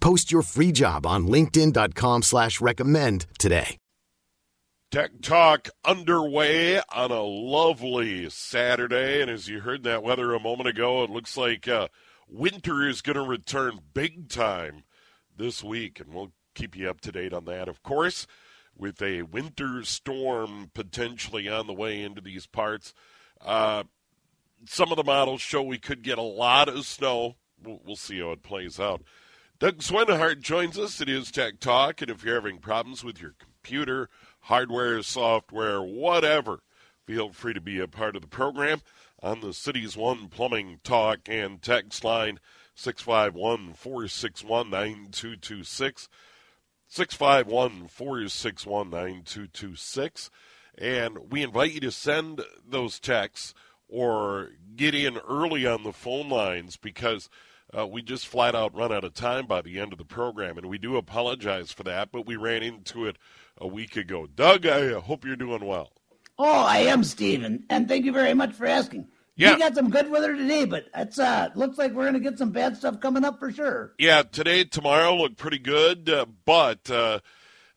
Post your free job on linkedin.com slash recommend today. Tech Talk underway on a lovely Saturday. And as you heard that weather a moment ago, it looks like uh, winter is going to return big time this week. And we'll keep you up to date on that, of course, with a winter storm potentially on the way into these parts. Uh, some of the models show we could get a lot of snow. We'll, we'll see how it plays out. Doug Swinhart joins us. Is Tech Talk. And if you're having problems with your computer, hardware, software, whatever, feel free to be a part of the program on the City's One Plumbing Talk and text line 651 461 9226. 651 461 9226. And we invite you to send those texts or get in early on the phone lines because uh, we just flat out run out of time by the end of the program. And we do apologize for that, but we ran into it a week ago. Doug, I hope you're doing well. Oh, I am, Stephen, and thank you very much for asking. Yeah. We got some good weather today, but it's uh looks like we're gonna get some bad stuff coming up for sure. Yeah, today, tomorrow look pretty good, uh, but uh,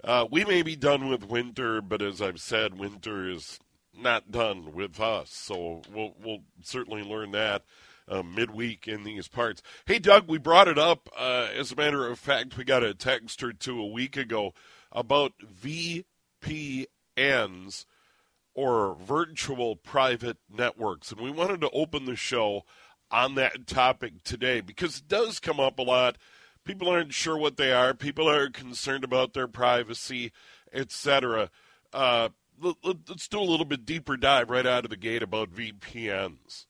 uh, we may be done with winter. But as I've said, winter is not done with us, so we'll we'll certainly learn that uh, midweek in these parts. Hey, Doug, we brought it up. Uh, as a matter of fact, we got a text or two a week ago about VPNs or virtual private networks. And we wanted to open the show on that topic today because it does come up a lot. People aren't sure what they are, people are concerned about their privacy, etc. Uh, let, us do a little bit deeper dive right out of the gate about VPNs.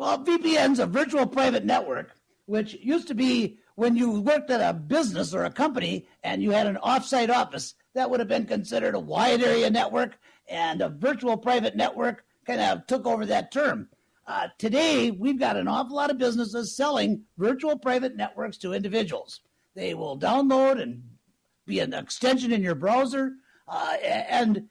Well, VPN's a virtual private network, which used to be when you worked at a business or a company and you had an offsite office, that would have been considered a wide area network, and a virtual private network kind of took over that term. Uh, today, we've got an awful lot of businesses selling virtual private networks to individuals. They will download and be an extension in your browser, uh, and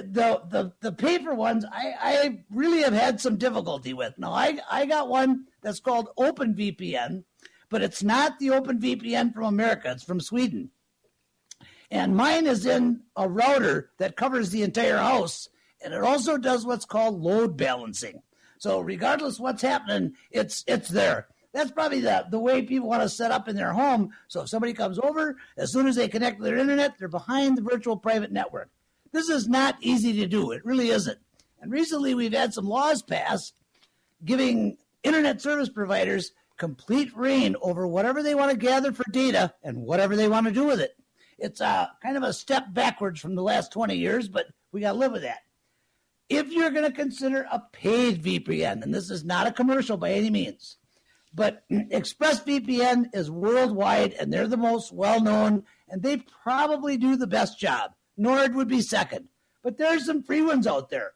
the, the the paper ones I, I really have had some difficulty with. Now I I got one that's called OpenVPN, but it's not the OpenVPN from America. It's from Sweden, and mine is in a router that covers the entire house, and it also does what's called load balancing. So regardless what's happening, it's it's there. That's probably the, the way people want to set up in their home. So if somebody comes over, as soon as they connect to their internet, they're behind the virtual private network. This is not easy to do. It really isn't. And recently we've had some laws passed giving internet service providers complete reign over whatever they want to gather for data and whatever they want to do with it. It's a uh, kind of a step backwards from the last 20 years, but we got to live with that if you're going to consider a paid VPN, and this is not a commercial by any means, but ExpressVPN is worldwide and they're the most well known and they probably do the best job. Nord would be second. But there's some free ones out there.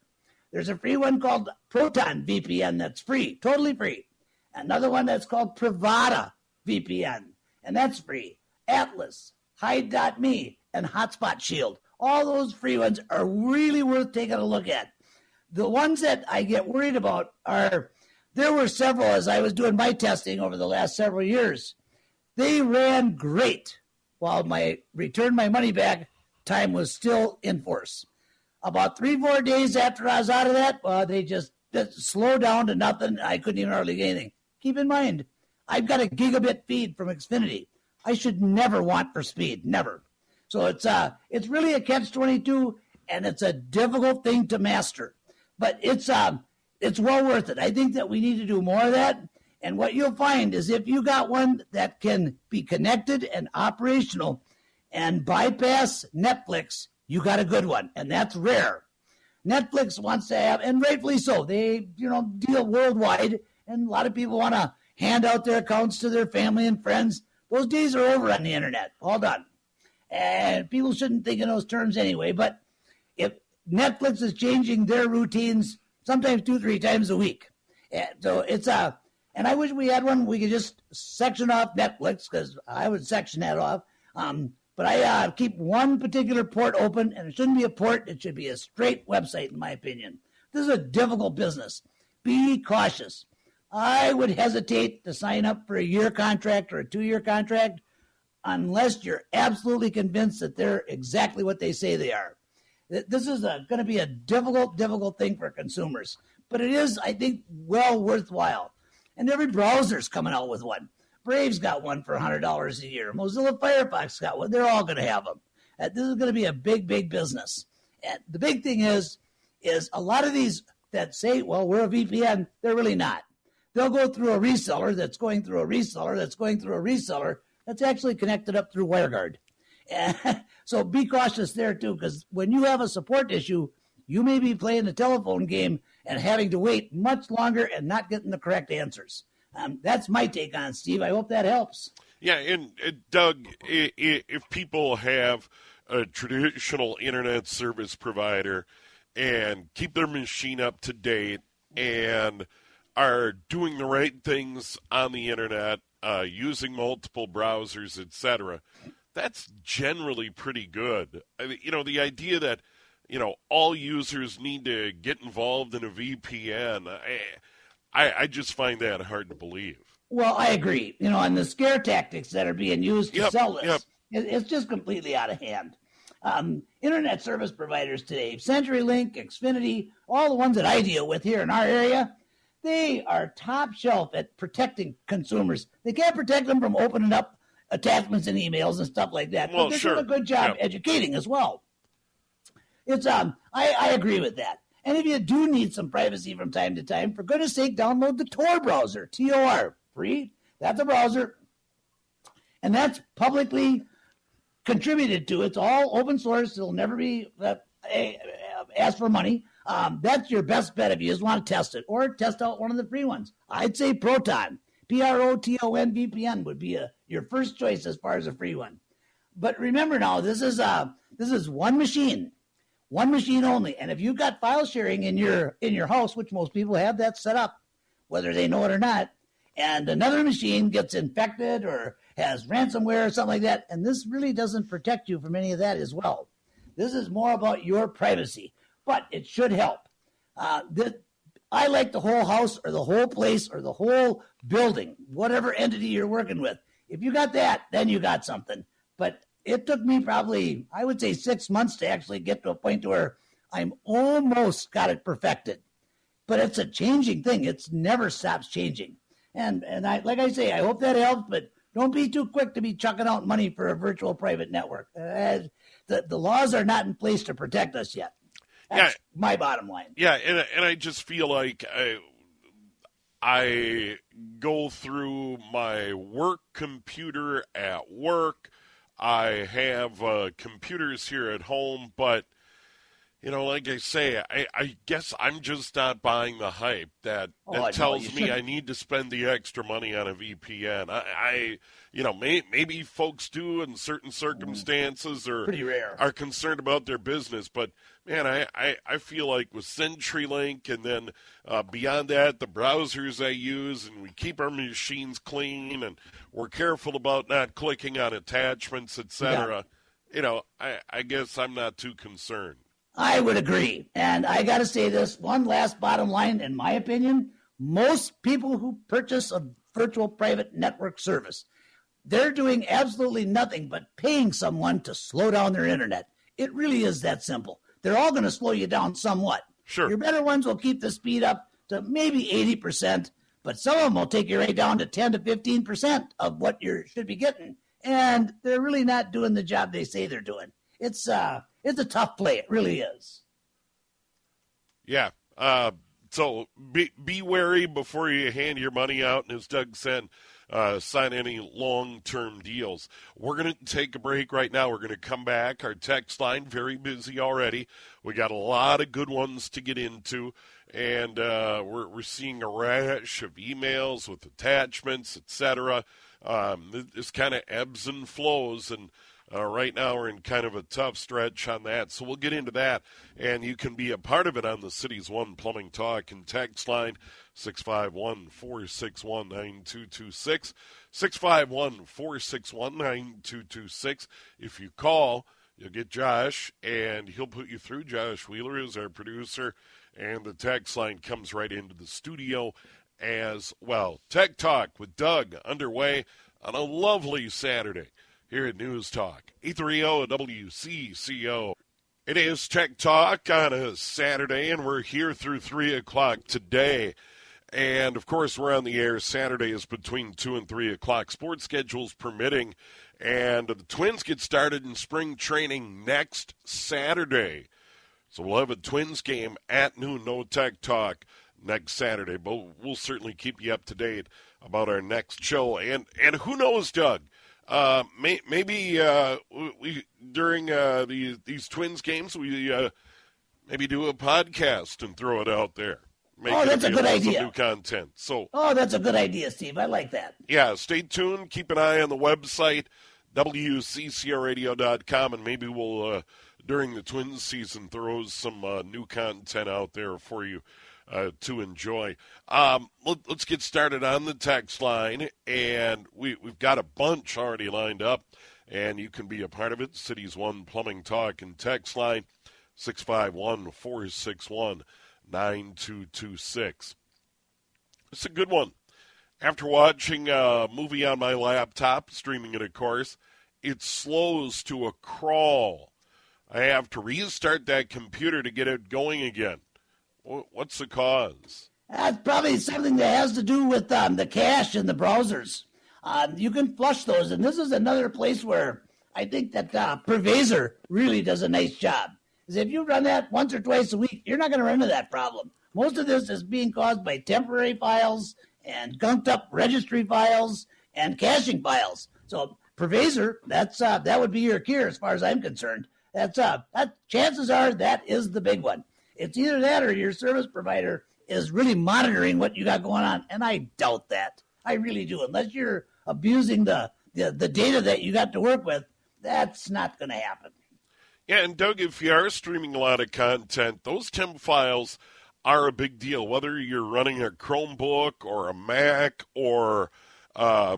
There's a free one called Proton VPN that's free, totally free. Another one that's called Privado VPN, and that's free. Atlas, Hide.me, and Hotspot Shield. All those free ones are really worth taking a look at. The ones that I get worried about are there were several as I was doing my testing over the last several years. They ran great while my return my money back time was still in force. About three, four days after I was out of that, uh, they just, slowed down to nothing. I couldn't even hardly get anything. Keep in mind, I've got a gigabit feed from Xfinity. I should never want for speed, never. So it's uh it's really a catch twenty two, and it's a difficult thing to master. But it's um it's well worth it. I think that we need to do more of that. And what you'll find is if you got one that can be connected and operational and bypass Netflix, you got a good one, and that's rare. Netflix wants to have, and rightfully so. They, you know, deal worldwide, and a lot of people want to hand out their accounts to their family and friends. Those days are over on the internet. All done. And people shouldn't think in those terms anyway. But if Netflix is changing their routines sometimes two, three times a week, and so it's a, and I wish we had one we could just section off Netflix because I would section that off. Um, but I uh, keep one particular port open, and it shouldn't be a port. It should be a straight website, in my opinion. This is a difficult business. Be cautious. I would hesitate to sign up for a year contract or a two year contract unless you're absolutely convinced that they're exactly what they say they are. This is going to be a difficult, difficult thing for consumers, but it is, I think, well worthwhile. And every browser's coming out with one. Brave's got one for $100 a year. Mozilla Firefox got one. They're all going to have them. Uh, this is going to be a big, big business. And the big thing is, is a lot of these that say, well, we're a VPN, they're really not. They'll go through a reseller that's going through a reseller that's going through a reseller that's actually connected up through WireGuard. So be cautious there too, because when you have a support issue, you may be playing the telephone game and having to wait much longer and not getting the correct answers. Um, that's my take on Steve. I hope that helps. Yeah, and uh, Doug, if people have a traditional internet service provider and keep their machine up to date and are doing the right things on the internet, uh, using multiple browsers, etc., that's generally pretty good. I mean, you know, the idea that you know all users need to get involved in a VPN. I, I, I just find that hard to believe. Well, I agree. You know, and the scare tactics that are being used to yep, sell this, yep. it's just completely out of hand. Um, internet service providers today, CenturyLink, Xfinity, all the ones that I deal with here in our area, they are top shelf at protecting consumers. They can't protect them from opening up attachments and emails and stuff like that. Well, but they're sure. doing a good job yep. educating as well. It's um, I, I agree with that. And if you do need some privacy from time to time, for goodness sake, download the Tor browser, T O R, free. That's a browser. And that's publicly contributed to. It's all open source. It'll never be uh, asked for money. Um, that's your best bet if you just want to test it or test out one of the free ones. I'd say Proton, P R O T O N VPN would be a, your first choice as far as a free one. But remember now, this is uh, this is one machine one machine only. And if you've got file sharing in your in your house, which most people have that set up, whether they know it or not, and another machine gets infected or has ransomware or something like that, and this really doesn't protect you from any of that as well. This is more about your privacy, but it should help. Uh, this, I like the whole house or the whole place or the whole building, whatever entity you're working with. If you got that, then you got something. But it took me probably, I would say, six months to actually get to a point where I'm almost got it perfected. But it's a changing thing. It's never stops changing. And and I like I say, I hope that helps. But don't be too quick to be chucking out money for a virtual private network. Uh, the the laws are not in place to protect us yet. That's Yeah. my bottom line. Yeah, and and I just feel like I, I go through my work computer at work. I have uh, computers here at home, but you know, like I say, I, I guess I'm just not buying the hype that, Oh, that tells me. I need to spend the extra money on a VPN. I, I you know, may, maybe folks do in certain circumstances or Mm. Pretty rare. are concerned about their business, but man, I, I, I feel like with CenturyLink and then uh, beyond that, the browsers I use, and we keep our machines clean and we're careful about not clicking on attachments, etc. You know, I, I guess I'm not too concerned. I would agree. And I got to say this one last bottom line, in my opinion, most people who purchase a virtual private network service, they're doing absolutely nothing but paying someone to slow down their internet. It really is that simple. They're all going to slow you down somewhat. Sure. Your better ones will keep the speed up to maybe 80%, but some of them will take you right down to 10 to 15% of what you should be getting. and they're really not doing the job they say they're doing. It's uh, it's a tough play. It really is. Yeah. Uh, so be be wary before you hand your money out. And as Doug said, uh, sign any long term deals. We're going to take a break right now. We're going to come back. Our text line very busy already. We got a lot of good ones to get into, and uh, we're we're seeing a rash of emails with attachments, etc. Um, this kind of ebbs and flows, and uh, right now, we're in kind of a tough stretch on that, so we'll get into that. And you can be a part of it on the City's One Plumbing Talk and text line 651 461 9226. 651 461 9226. If you call, you'll get Josh, and he'll put you through. Josh Wheeler is our producer, and the text line comes right into the studio as well. Tech Talk with Doug underway on a lovely Saturday here at News Talk. 830 WCCO. It is Tech Talk on a Saturday, and we're here through 3 o'clock today. And of course, we're on the air Saturday is between 2 and 3 o'clock, sports schedules permitting. And the Twins get started in spring training next Saturday. So we'll have a Twins game at noon, no Tech Talk next Saturday. But we'll certainly keep you up to date about our next show. And and who knows, Doug? Uh, may, maybe uh, we during uh, the, these Twins games we uh, maybe do a podcast and throw it out there. Make oh, that's a good idea. New content. So. Oh, that's a good idea, Steve. I like that. Yeah, stay tuned. Keep an eye on the website wccradio.com, and maybe we'll uh, during the Twins season throw some uh, new content out there for you uh, to enjoy. Um, let, us get started on the text line, and we, we've got a bunch already lined up, and you can be a part of it. Cities One Plumbing Talk and text line 651 461 9226. It's a good one. After watching a movie on my laptop, streaming it, of course, it slows to a crawl. I have to restart that computer to get it going again. What's the cause? That's probably something that has to do with um, the cache in the browsers. Um, you can flush those, and this is another place where I think that uh, Privazer really does a nice job. Is if you run that once or twice a week, you're not going to run into that problem. Most of this is being caused by temporary files and gunked up registry files and caching files. So Privazer, that's uh, that would be your cure as far as I'm concerned. That's uh, that chances are that is the big one. It's either that or your service provider is really monitoring what you got going on. And I doubt that. I really do. Unless you're abusing the, the, the data that you got to work with, that's not going to happen. Yeah, and Doug, if you are streaming a lot of content, those temp files are a big deal. Whether you're running a Chromebook or a Mac or uh,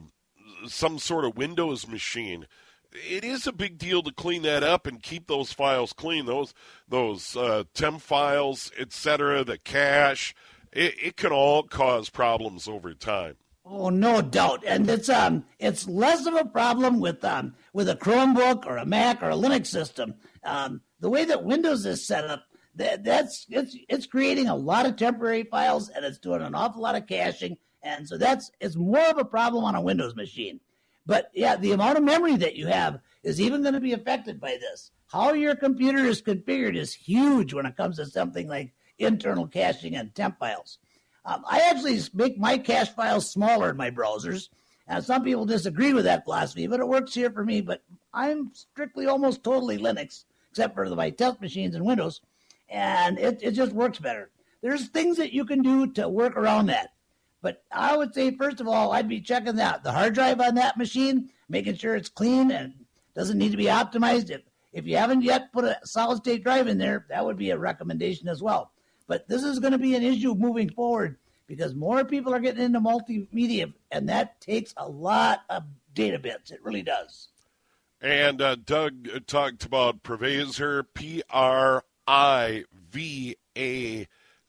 some sort of Windows machine, it is a big deal to clean that up and keep those files clean. Those those uh, temp files, etc., the cache, it, it can all cause problems over time. Oh, no doubt, and it's um, it's less of a problem with um, with a Chromebook or a Mac or a Linux system. Um, the way that Windows is set up, that that's it's it's creating a lot of temporary files and it's doing an awful lot of caching, and so that's it's more of a problem on a Windows machine. But yeah, the amount of memory that you have is even going to be affected by this. How your computer is configured is huge when it comes to something like internal caching and temp files. Um, I actually make my cache files smaller in my browsers. And some people disagree with that philosophy, but it works here for me. But I'm strictly almost totally Linux, except for my test machines and Windows. And it, it just works better. There's things that you can do to work around that. But I would say, first of all, I'd be checking that the hard drive on that machine, making sure it's clean and doesn't need to be optimized. If if you haven't yet put a solid state drive in there, that would be a recommendation as well. But this is going to be an issue moving forward because more people are getting into multimedia, and that takes a lot of data bits. It really does. And uh, Doug talked about Purvazor, P R I V A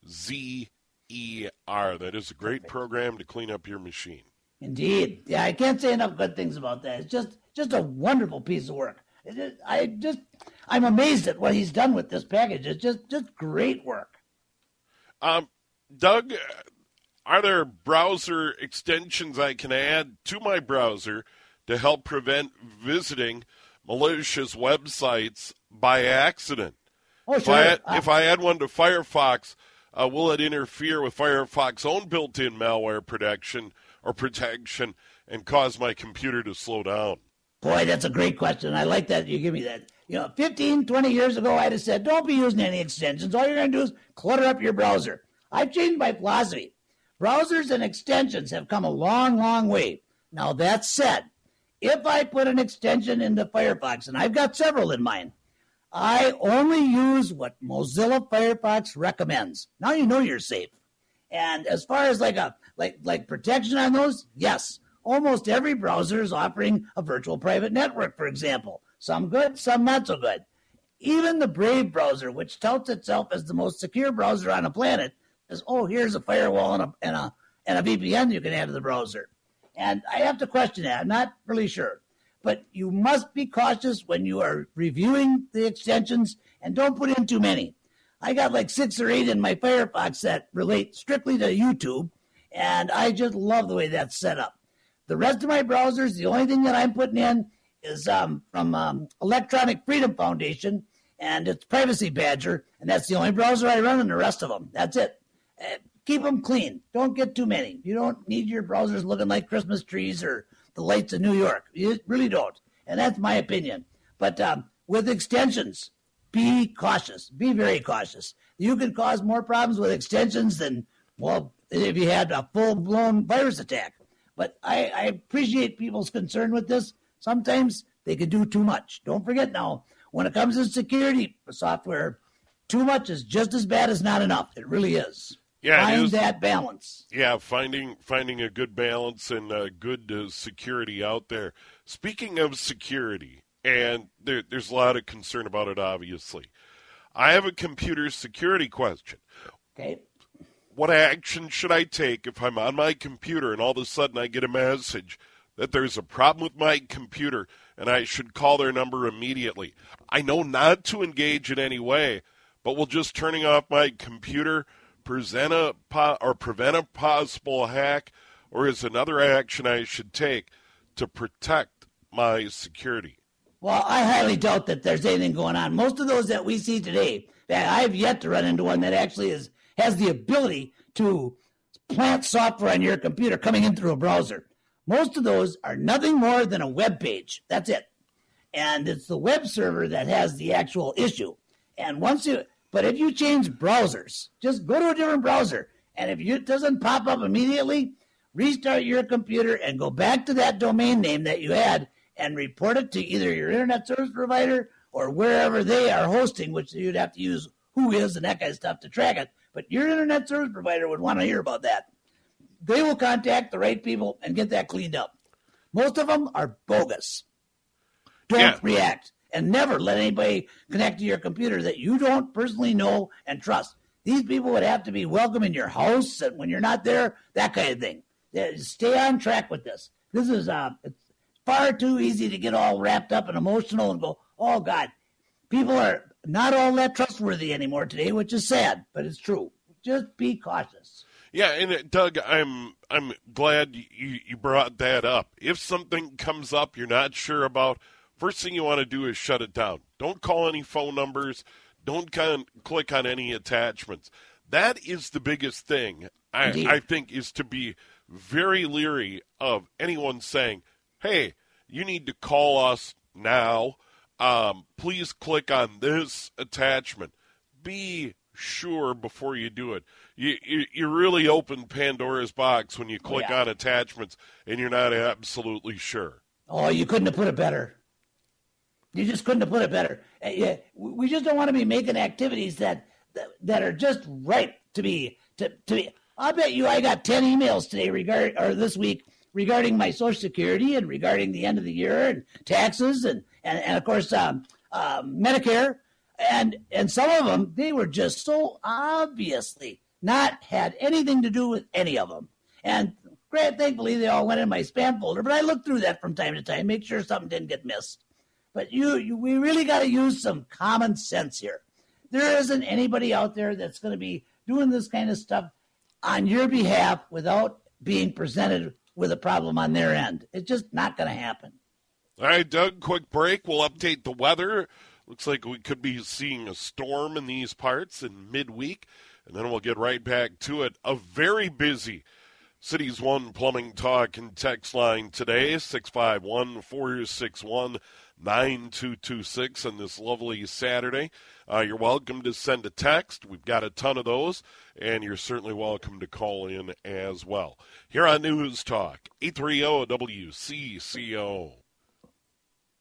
Z ER. That is a great program to clean up your machine. Indeed. Yeah, I can't say enough good things about that. It's just just a wonderful piece of work. I just I'm amazed at what he's done with this package. It's just just great work. Um, Doug, are there browser extensions I can add to my browser to help prevent visiting malicious websites by accident. Oh, If. I add, Uh, if I add one to Firefox, uh, will it interfere with Firefox's own built-in malware protection or protection and cause my computer to slow down? Boy, that's a great question. I like that you give me that. You know, 15, 20 years ago, I'd have said, don't be using any extensions. All you're going to do is clutter up your browser. I've changed my philosophy. Browsers and extensions have come a long, long way. Now, that said, if I put an extension into Firefox, and I've got several in mind, I only use what Mozilla Firefox recommends. Now you know you're safe. And as far as like a like like protection on those, yes, almost every browser is offering a virtual private network, for example. Some good, some not so good. Even the Brave browser, which touts itself as the most secure browser on the planet, says, "Oh, here's a firewall and a and a and a VPN you can add to the browser." And I have to question that. I'm not really sure. But you must be cautious when you are reviewing the extensions and don't put in too many. I got like six or eight in my Firefox that relate strictly to YouTube, and I just love the way that's set up. The rest of my browsers, the only thing that I'm putting in is um, from um, Electronic Freedom Foundation, and it's Privacy Badger, and that's the only browser I run, and the rest of them. That's it. Uh, keep them clean. Don't get too many. You don't need your browsers looking like Christmas trees or the lights of New York. You really don't. And that's my opinion. But um, with extensions, be cautious. Be very cautious. You can cause more problems with extensions than, well, if you had a full blown virus attack. But I, I appreciate people's concern with this. Sometimes they can do too much. Don't forget now, when it comes to security software, too much is just as bad as not enough. It really is. Yeah, Find that balance. Yeah, finding finding a good balance and uh, good uh, security out there. Speaking of security, and there, there's a lot of concern about it. Obviously, I have a computer security question. Okay. What action should I take if I'm on my computer and all of a sudden I get a message that there's a problem with my computer and I should call their number immediately? I know not to engage in any way, but will just turning off my computer present a or prevent a possible hack, or is another action I should take to protect my security? Well, I highly doubt that there's anything going on. Most of those that we see today, I've yet to run into one that actually is has the ability to plant software on your computer coming in through a browser. Most of those are nothing more than a web page. That's it. And it's the web server that has the actual issue. And once you, but if you change browsers, just go to a different browser. And if it doesn't pop up immediately, restart your computer and go back to that domain name that you had and report it to either your internet service provider or wherever they are hosting, which you'd have to use who is and that kind of stuff to track it. But your internet service provider would want to hear about that. They will contact the right people and get that cleaned up. Most of them are bogus. Don't Yeah. react and never let anybody connect to your computer that you don't personally know and trust. These people would have to be welcome in your house and when you're not there, that kind of thing. Stay on track with this. This is uh, it's far too easy to get all wrapped up and emotional and go, oh God, people are not all that trustworthy anymore today, which is sad, but it's true. Just be cautious. Yeah, and uh, Doug, I'm I'm glad you you brought that up. If something comes up you're not sure about, first thing you want to do is shut it down. Don't call any phone numbers. Don't con- click on any attachments. That is the biggest thing. I, I think is to be very leery of anyone saying, "Hey, you need to call us now. Um, please click on this attachment." Be sure before you do it. You, you you really open Pandora's box when you click yeah. on attachments and you're not absolutely sure. Oh, you couldn't have put it better. You just couldn't have put it better. Uh, yeah, we just don't want to be making activities that that, are just right to be to, to be. I bet you I got ten emails today regard or this week regarding my Social Security and regarding the end of the year and taxes and and, and of course um, um, Medicare and and some of them they were just so obviously not had anything to do with any of them. And great, thankfully they all went in my spam folder. But I look through that from time to time, make sure something didn't get missed. But you, you we really got to use some common sense here. There isn't anybody out there that's going to be doing this kind of stuff on your behalf without being presented with a problem on their end. It's just not going to happen. All right, Doug, quick break. We'll update the weather. Looks like we could be seeing a storm in these parts in midweek, and then we'll get right back to it. A very busy Cities One Plumbing Talk and Text line today, 651 461 9226 on this lovely Saturday. Uh, you're welcome to send a text. We've got a ton of those, and you're certainly welcome to call in as well. Here on News Talk, 830 WCCO.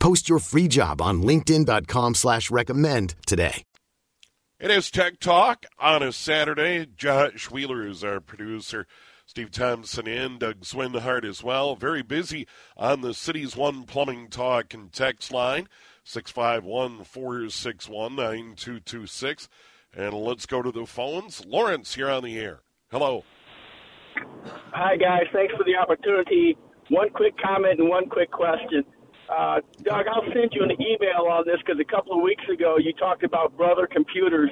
Post your free job on linkedin.com slash recommend today. It is Tech Talk on a Saturday. Josh Wheeler is our producer. Steve Thompson and Doug Swinhart as well. Very busy on the City's One Plumbing Talk and Text line, 651 461 9226. And let's go to the phones. Lawrence, you're on the air. Hello. Hi, guys. Thanks for the opportunity. One quick comment and one quick question. Uh, Doug, I'll send you an email on this because a couple of weeks ago you talked about Brother Computers,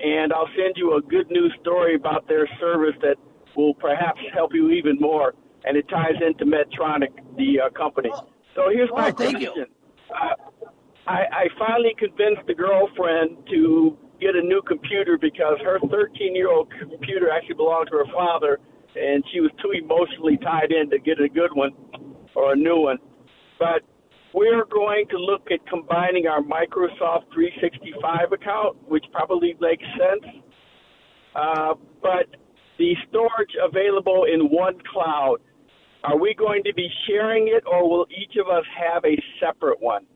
and I'll send you a good news story about their service that will perhaps help you even more, and it ties into Medtronic, the uh, company. So here's my Oh, question. Uh, I, I finally convinced the girlfriend to get a new computer because her 13 year old computer actually belonged to her father, and she was too emotionally tied in to get a good one or a new one. But we're going to look at combining our Microsoft 365 account, which probably makes sense. Uh, but the storage available in one cloud, are we going to be sharing it or will each of us have a separate one?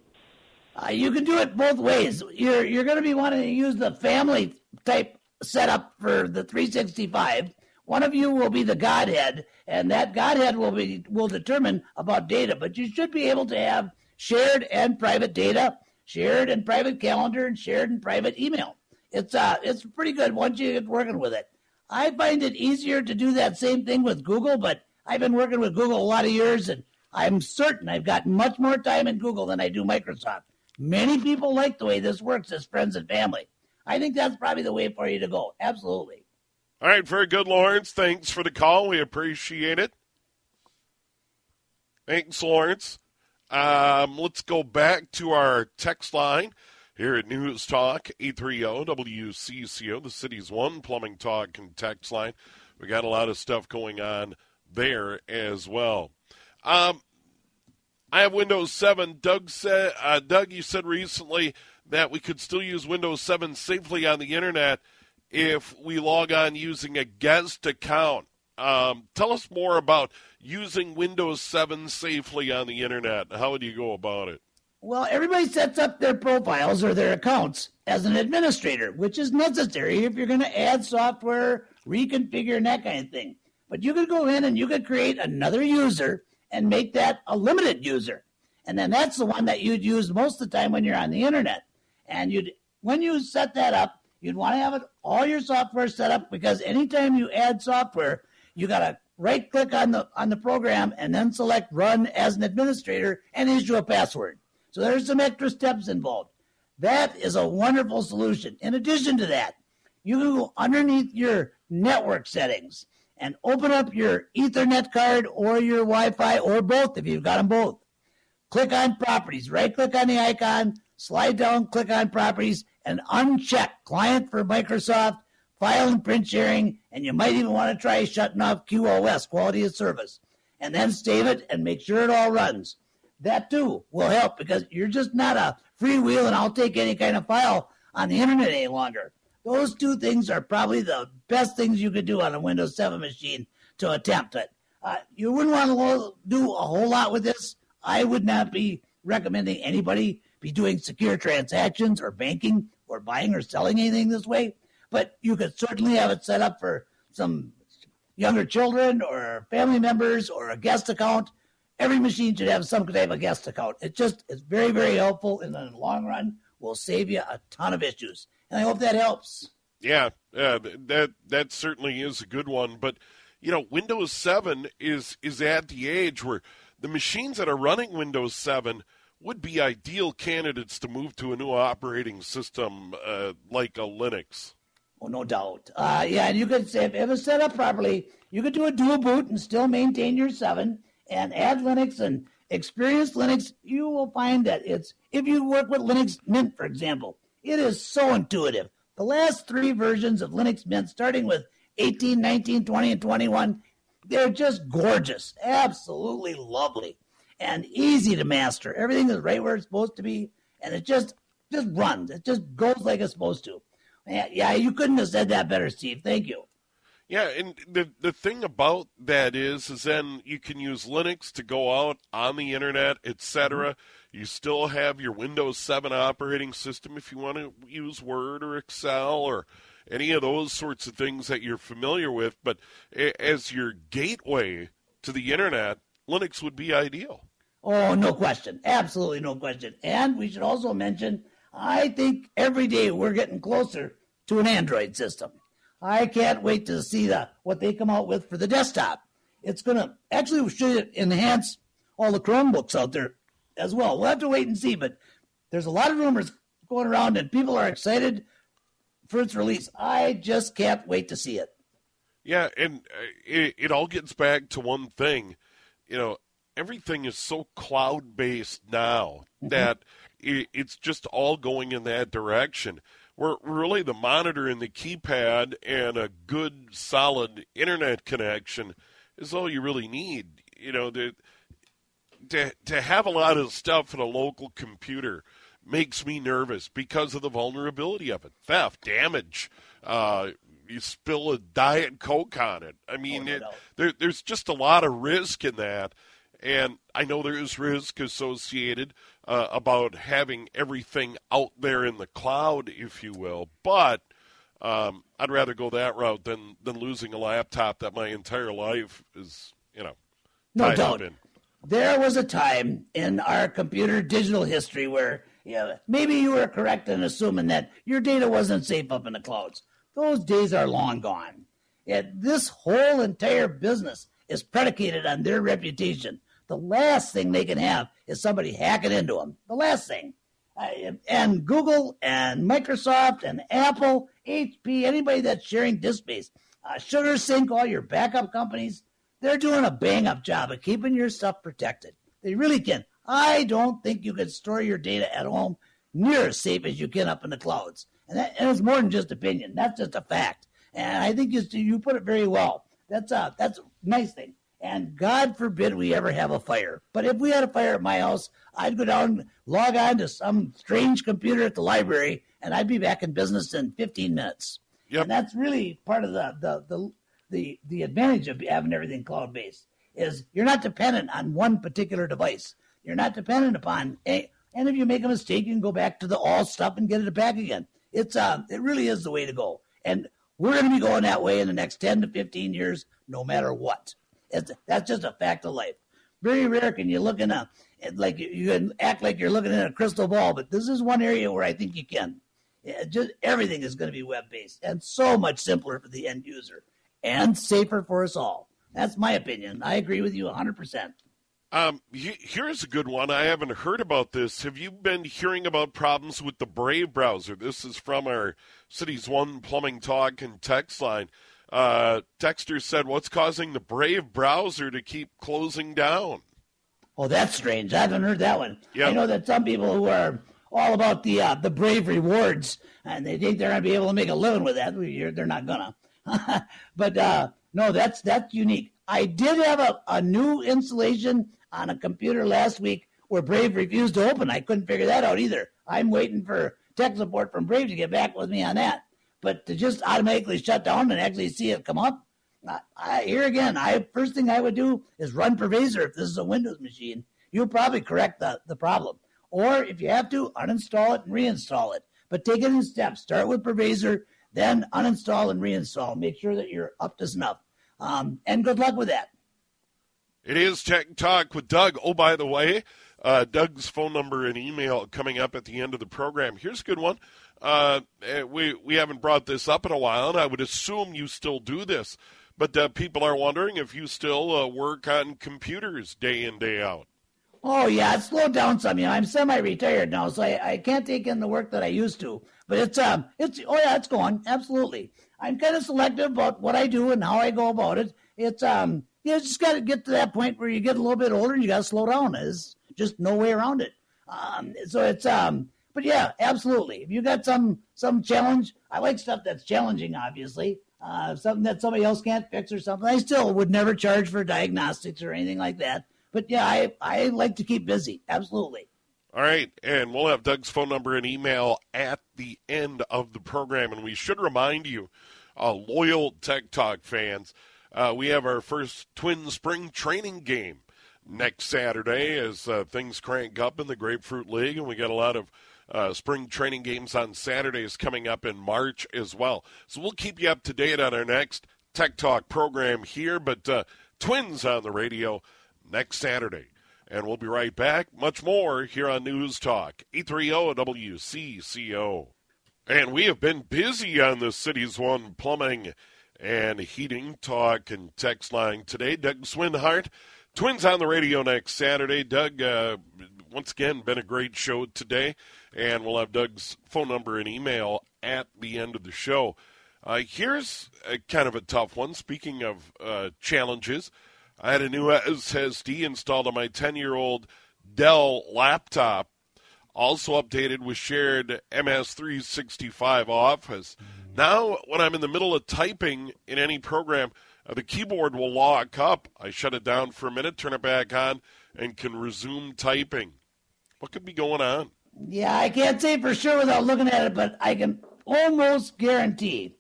Uh, you can do it both ways. You're you're going to be wanting to use the family type setup for the 365. One of you will be the Godhead, and that Godhead will be will determine about data. But you should be able to have shared and private data, shared and private calendar, and shared and private email. It's uh it's pretty good once you get working with it. I find it easier to do that same thing with Google, but I've been working with Google a lot of years, and I'm certain I've got much more time in Google than I do Microsoft. Many people like the way this works as friends and family. I think that's probably the way for you to go. Absolutely. All right, very good, Lawrence. Thanks for the call. We appreciate it. Thanks, Lawrence. Um, let's go back to our text line here at News Talk 830 WCCO, the city's one plumbing talk and text line. We got a lot of stuff going on there as well. Um, I have Windows 7. Doug said, uh, Doug, you said recently that we could still use Windows 7 safely on the internet if we log on using a guest account. Um, tell us more about using Windows 7 safely on the internet. How would you go about it? Well, everybody sets up their profiles or their accounts as an administrator, which is necessary if you're going to add software, reconfigure, and that kind of thing. But you could go in and you could create another user and make that a limited user. And then that's the one that you'd use most of the time when you're on the internet. And you'd when you set that up, you'd want to have it all your software set up because anytime you add software, you got to right click on the on the program and then select run as an administrator and issue a password. So there's some extra steps involved. That is a wonderful solution. In addition to that, you can go underneath your network settings and open up your Ethernet card or your Wi Fi or both if you've got them both. Click on properties, right click on the icon, slide down, click on properties, and uncheck client for Microsoft, file and print sharing, and you might even want to try shutting off QoS, quality of service, and then save it and make sure it all runs. That too will help because you're just not a freewheel and I'll take any kind of file on the internet any longer. Those two things are probably the best things you could do on a Windows 7 machine to attempt it. Uh, you wouldn't want to do a whole lot with this. I would not be recommending anybody be doing secure transactions or banking or buying or selling anything this way but you could certainly have it set up for some younger children or family members or a guest account. Every machine should have some type of guest account. It just is very, very helpful and in the long run will save you a ton of issues. And I hope that helps. Yeah, uh, that that certainly is a good one. But you know, Windows 7 is is at the age where the machines that are running Windows 7 would be ideal candidates to move to a new operating system uh, like a Linux. Oh, no doubt. Uh, yeah, and you could say if it was set up properly, you could do a dual boot and still maintain your seven and add Linux and experience Linux. You will find that it's if you work with Linux Mint, for example, it is so intuitive. The last three versions of Linux Mint, starting with 18, 19, 20, and 21, they're just gorgeous, absolutely lovely, and easy to master. Everything is right where it's supposed to be, and it just just runs. It just goes like it's supposed to. Yeah, you couldn't have said that better, Steve. Thank you. Yeah, and the the thing about that is, is then you can use Linux to go out on the internet, etc. Mm-hmm. You still have your Windows 7 operating system if you want to use Word or Excel or any of those sorts of things that you're familiar with. But as your gateway to the internet, Linux would be ideal. Oh, no question. Absolutely no question. And we should also mention I think every day we're getting closer to an Android system. I can't wait to see the, what they come out with for the desktop. It's going to actually should enhance all the Chromebooks out there as well. We'll have to wait and see, but there's a lot of rumors going around and people are excited for its release. I just can't wait to see it. Yeah, and uh, it, it all gets back to one thing. You know, everything is so cloud based now mm-hmm. that it's just all going in that direction. We're really the monitor and the keypad and a good solid internet connection is all you really need. You know, the, to to have a lot of stuff in a local computer makes me nervous because of the vulnerability of it, theft, damage. Uh, you spill a diet coke on it. I mean, oh, no, no. It, there, there's just a lot of risk in that, and I know there is risk associated uh, about having everything out there in the cloud, if you will. But um, I'd rather go that route than than losing a laptop that my entire life is, you know, no doubt. There was a time in our computer digital history where yeah, maybe you were correct in assuming that your data wasn't safe up in the clouds. Those days are long gone. Yet this whole entire business is predicated on their reputation the last thing they can have is somebody hacking into them. The last thing. Uh, and Google and Microsoft and Apple, HP, anybody that's sharing disk space, uh, SugarSync, all your backup companies, they're doing a bang up job of keeping your stuff protected. They really can. I don't think you can store your data at home near as safe as you can up in the clouds. And, that, and it's more than just opinion. That's just a fact. And I think you, you put it very well. That's a, that's a nice thing. And God forbid we ever have a fire. But if we had a fire at my house, I'd go down, log on to some strange computer at the library, and I'd be back in business in 15 minutes. Yep. And that's really part of the, the, the, the, the advantage of having everything cloud based is you're not dependent on one particular device. You're not dependent upon a, and if you make a mistake, you can go back to the all stuff and get it back again. It's uh, it really is the way to go. And we're going to be going that way in the next 10 to 15 years, no matter what. It's, that's just a fact of life. Very rare can you look in a, like you can act like you're looking in a crystal ball, but this is one area where I think you can. Just everything is going to be web based and so much simpler for the end user and safer for us all. That's my opinion. I agree with you 100%. Um, here's a good one. I haven't heard about this. Have you been hearing about problems with the Brave browser? This is from our Cities One Plumbing Talk and text line. Uh, Dexter said, "What's causing the Brave browser to keep closing down?" Oh, that's strange. I haven't heard that one. Yep. I know that some people who are all about the uh, the Brave rewards and they think they're going to be able to make a living with that. They're not gonna. but uh, no, that's that's unique. I did have a, a new installation on a computer last week where Brave refused to open. I couldn't figure that out either. I'm waiting for tech support from Brave to get back with me on that. But to just automatically shut down and actually see it come up, I, I, here again, I first thing I would do is run Privazer if this is a Windows machine. You'll probably correct the, the problem. Or if you have to, uninstall it and reinstall it. But take it in steps. Start with Privazer, then uninstall and reinstall. Make sure that you're up to snuff. Um, and good luck with that. It is Tech Talk with Doug. Oh, by the way, uh, Doug's phone number and email coming up at the end of the program. Here's a good one. Uh, eh, we we haven't brought this up in a while, and I would assume you still do this. But uh, people are wondering if you still uh, work on computers day in day out. Oh yeah, it's slowed down some. You know, I'm semi-retired now, so I, I can't take in the work that I used to. But it's um, it's oh yeah, it's going absolutely. I'm kind of selective about what I do and how I go about it. It's um, you just got to get to that point where you get a little bit older and you got to slow down. There's just no way around it. Um, so it's um, but yeah, absolutely. If you got some some challenge, I like stuff that's challenging. Obviously, uh, something that somebody else can't fix or something. I still would never charge for diagnostics or anything like that. But yeah, I I like to keep busy. Absolutely. All right, and we'll have Doug's phone number and email at the end of the program. And we should remind you, uh, loyal Tech Talk fans, uh, we have our first Twin Spring training game next Saturday as uh, things crank up in the Grapefruit League, and we got a lot of uh, spring training games on Saturdays coming up in March as well. So we'll keep you up to date on our next Tech Talk program here, but uh, Twins on the radio next Saturday. And we'll be right back. Much more here on News Talk, 830 WCCO. And we have been busy on the City's One Plumbing and Heating Talk and Text Line today. Doug Swinhart, Twins on the radio next Saturday. Doug, uh, once again, been a great show today, and we'll have Doug's phone number and email at the end of the show. Uh, here's a, kind of a tough one. Speaking of uh, challenges, I had a new SSD installed on my 10 year old Dell laptop, also updated with shared MS365 Office. Now, when I'm in the middle of typing in any program, uh, the keyboard will lock up. I shut it down for a minute, turn it back on, and can resume typing. What could be going on? Yeah, I can't say for sure without looking at it, but I can almost guarantee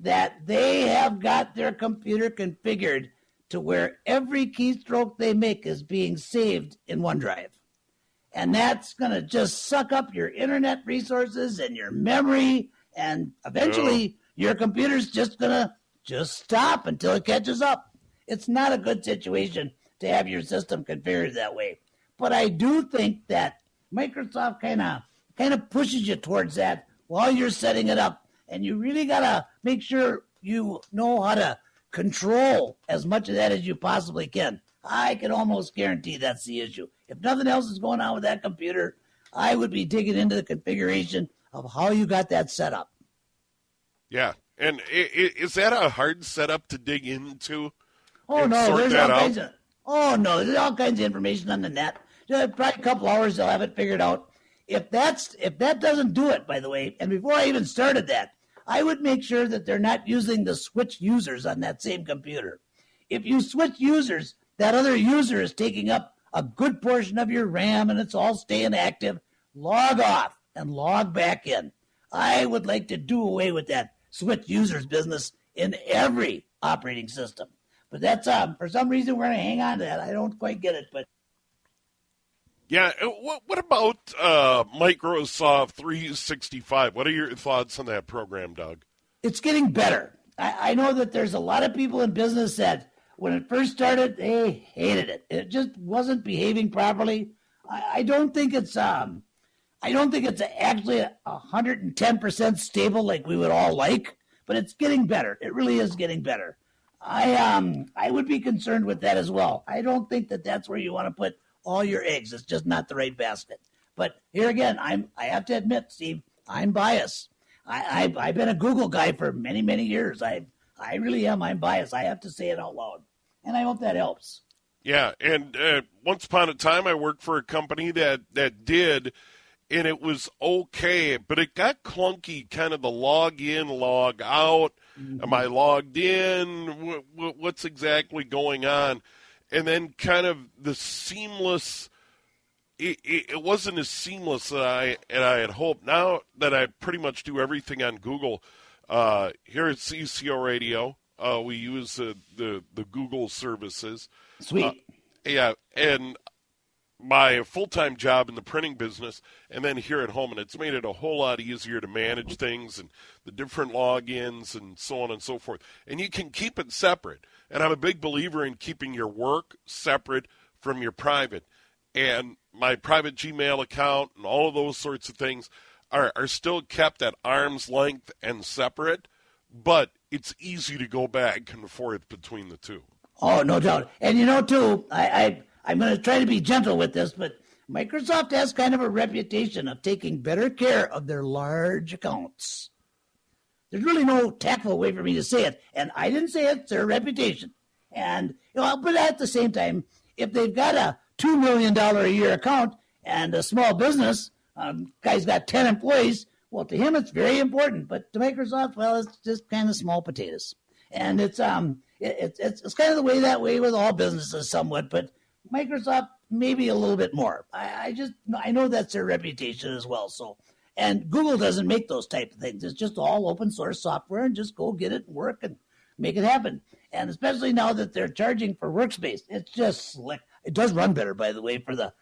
that they have got their computer configured to where every keystroke they make is being saved in OneDrive. And that's going to just suck up your internet resources and your memory and eventually yeah. your computer's just gonna just stop until it catches up. It's not a good situation to have your system configured that way. But I do think that Microsoft kind of kind of pushes you towards that while you're setting it up, and you really gotta make sure you know how to control as much of that as you possibly can. I can almost guarantee that's the issue. If nothing else is going on with that computer, I would be digging into the configuration of how you got that set up. Yeah, and is that a hard setup to dig into? Oh no, there's all kinds of. Oh no, there's all kinds of information on the net. Probably a couple hours, they'll have it figured out. If that's if that doesn't do it, by the way, and before I even started that, I would make sure that they're not using the switch users on that same computer. If you switch users, that other user is taking up a good portion of your RAM and it's all staying active. Log off and log back in. I would like to do away with that switch users business in every operating system. But that's um for some reason we're going to hang on to that. I don't quite get it, but yeah. uh, What, what about uh, Microsoft 365? What are your thoughts on that program, Doug? It's getting better. I, I know that there's a lot of people in business that when it first started, they hated it. It just wasn't behaving properly. I, I don't think it's um, I don't think it's actually hundred and ten percent stable like we would all like, but it's getting better. It really is getting better. I um, I would be concerned with that as well. I don't think that that's where you want to put all your eggs. It's just not the right basket. But here again, I'm I have to admit, Steve, I'm biased. I, I've, I've been a Google guy for many many years. I I really am. I'm biased. I have to say it out loud, and I hope that helps. Yeah, and uh, once upon a time, I worked for a company that that did, and it was okay, but it got clunky. Kind of the log in, log out. Mm-hmm. Am I logged in? What's exactly going on? And then kind of the seamless. It, it, it wasn't as seamless that I and I had hoped. Now that I pretty much do everything on Google, uh, here at CCO Radio, uh, we use uh, the the Google services. Sweet. Uh, yeah, and my full time job in the printing business, and then here at home, and it's made it a whole lot easier to manage things and the different logins and so on and so forth. And you can keep it separate. And I'm a big believer in keeping your work separate from your private. And my private Gmail account and all of those sorts of things are, are still kept at arm's length and separate, but it's easy to go back and forth between the two. Oh, no doubt. And you know, too, I, I I'm going to try to be gentle with this, but Microsoft has kind of a reputation of taking better care of their large accounts. There's really no tactful way for me to say it, and I didn't say it. It's their reputation, and you know, but at the same time, if they've got a two million dollar a year account and a small business, um, guy's got ten employees. Well, to him, it's very important, but to Microsoft, well, it's just kind of small potatoes, and it's um, it, it's it's kind of the way that way with all businesses, somewhat, but Microsoft maybe a little bit more. I, I just I know that's their reputation as well. So, and Google doesn't make those type of things. It's just all open source software, and just go get it and work and make it happen. And especially now that they're charging for workspace, it's just slick. It does run better, by the way, for the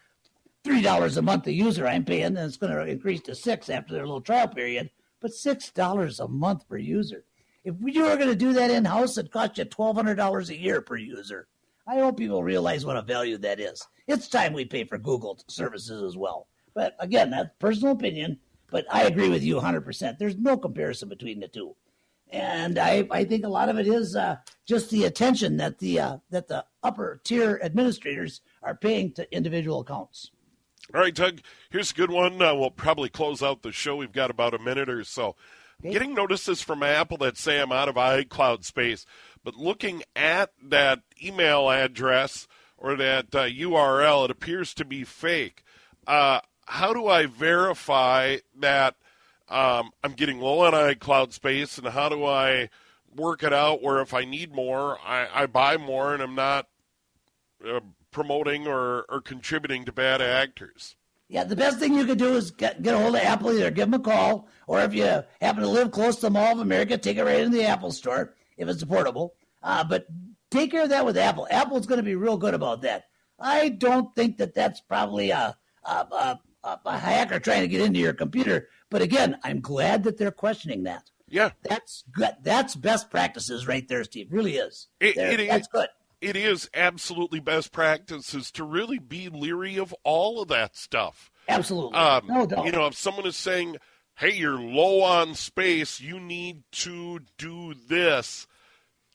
three dollars a month a user I'm paying, and it's going to increase to six after their little trial period. But six dollars a month per user. If you were going to do that in house, it cost you twelve hundred dollars a year per user. I hope people realize what a value that is. It's time we pay for Google services as well. But again, that's personal opinion, but I agree with you 100%. There's no comparison between the two. And I, I think a lot of it is uh, just the attention that the uh, that the upper tier administrators are paying to individual accounts. All right, Doug. Here's a good one. Uh, we'll probably close out the show. We've got about a minute or so. Okay. Getting notices from Apple that say I'm out of iCloud space. But looking at that email address or that uh, URL, it appears to be fake. Uh, how do I verify that um, I'm getting low on iCloud space, and how do I work it out where if I need more, I, I buy more, and I'm not uh, promoting or, or contributing to bad actors? Yeah, the best thing you could do is get, get a hold of Apple, either give them a call, or if you happen to live close to the Mall of America, take it right in the Apple store if it's portable. Uh, but take care of that with Apple. Apple's going to be real good about that. I don't think that that's probably a, a, a, a, hacker trying to get into your computer. But again, I'm glad that they're questioning that. Yeah, that's good. That's best practices right there, Steve. Really is. It, it that's is, good. It is absolutely best practices to really be leery of all of that stuff. Absolutely. Um, no doubt. You know, if someone is saying, "Hey, you're low on space. You need to do this."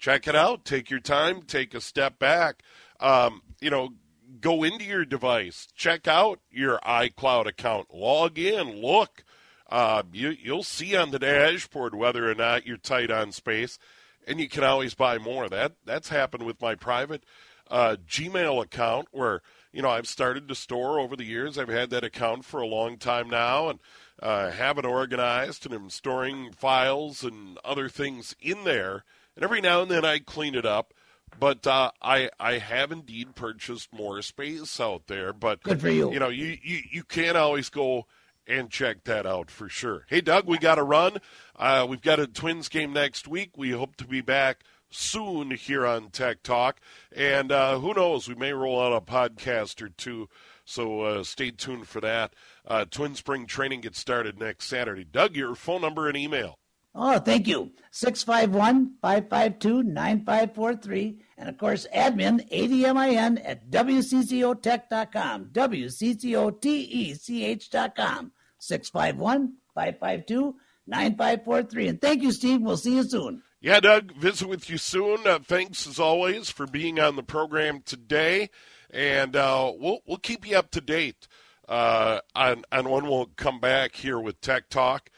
Check it out. Take your time. Take a step back. Um, you know, go into your device. Check out your iCloud account. Log in. Look. Uh, you, you'll see on the dashboard whether or not you're tight on space, and you can always buy more. That that's happened with my private uh, Gmail account where you know, I've started to store over the years. I've had that account for a long time now and uh, have it organized and I'm storing files and other things in there. And every now and then I clean it up. But uh, I I have indeed purchased more space out there. But Good for you. You know, you, you, you can't always go and check that out for sure. Hey, Doug, we got to run. Uh, we've got a Twins game next week. We hope to be back soon here on Tech Talk. And uh, who knows, we may roll out a podcast or two. So uh, stay tuned for that. Uh, Twin Spring training gets started next Saturday. Doug, your phone number and email. Oh, thank you. 651 552 9543. And of course, admin, ADMIN at WCCOTech.com. WCCOTECH.com. 651 552 9543. And thank you, Steve. We'll see you soon. Yeah, Doug, visit with you soon. Uh, thanks as always for being on the program today, and uh, we'll we'll keep you up to date uh, on on when we'll come back here with Tech Talk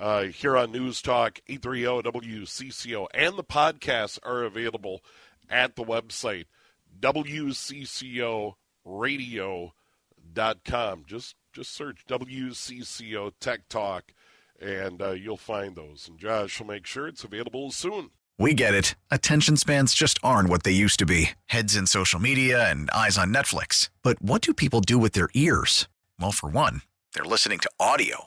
uh, here on News Talk 830 WCCO, and the podcasts are available at the website WCCORadio.com. Just just search WCCO Tech Talk and uh, you'll find those. And Josh will make sure it's available soon. We get it. Attention spans just aren't what they used to be heads in social media and eyes on Netflix. But what do people do with their ears? Well, for one, they're listening to audio.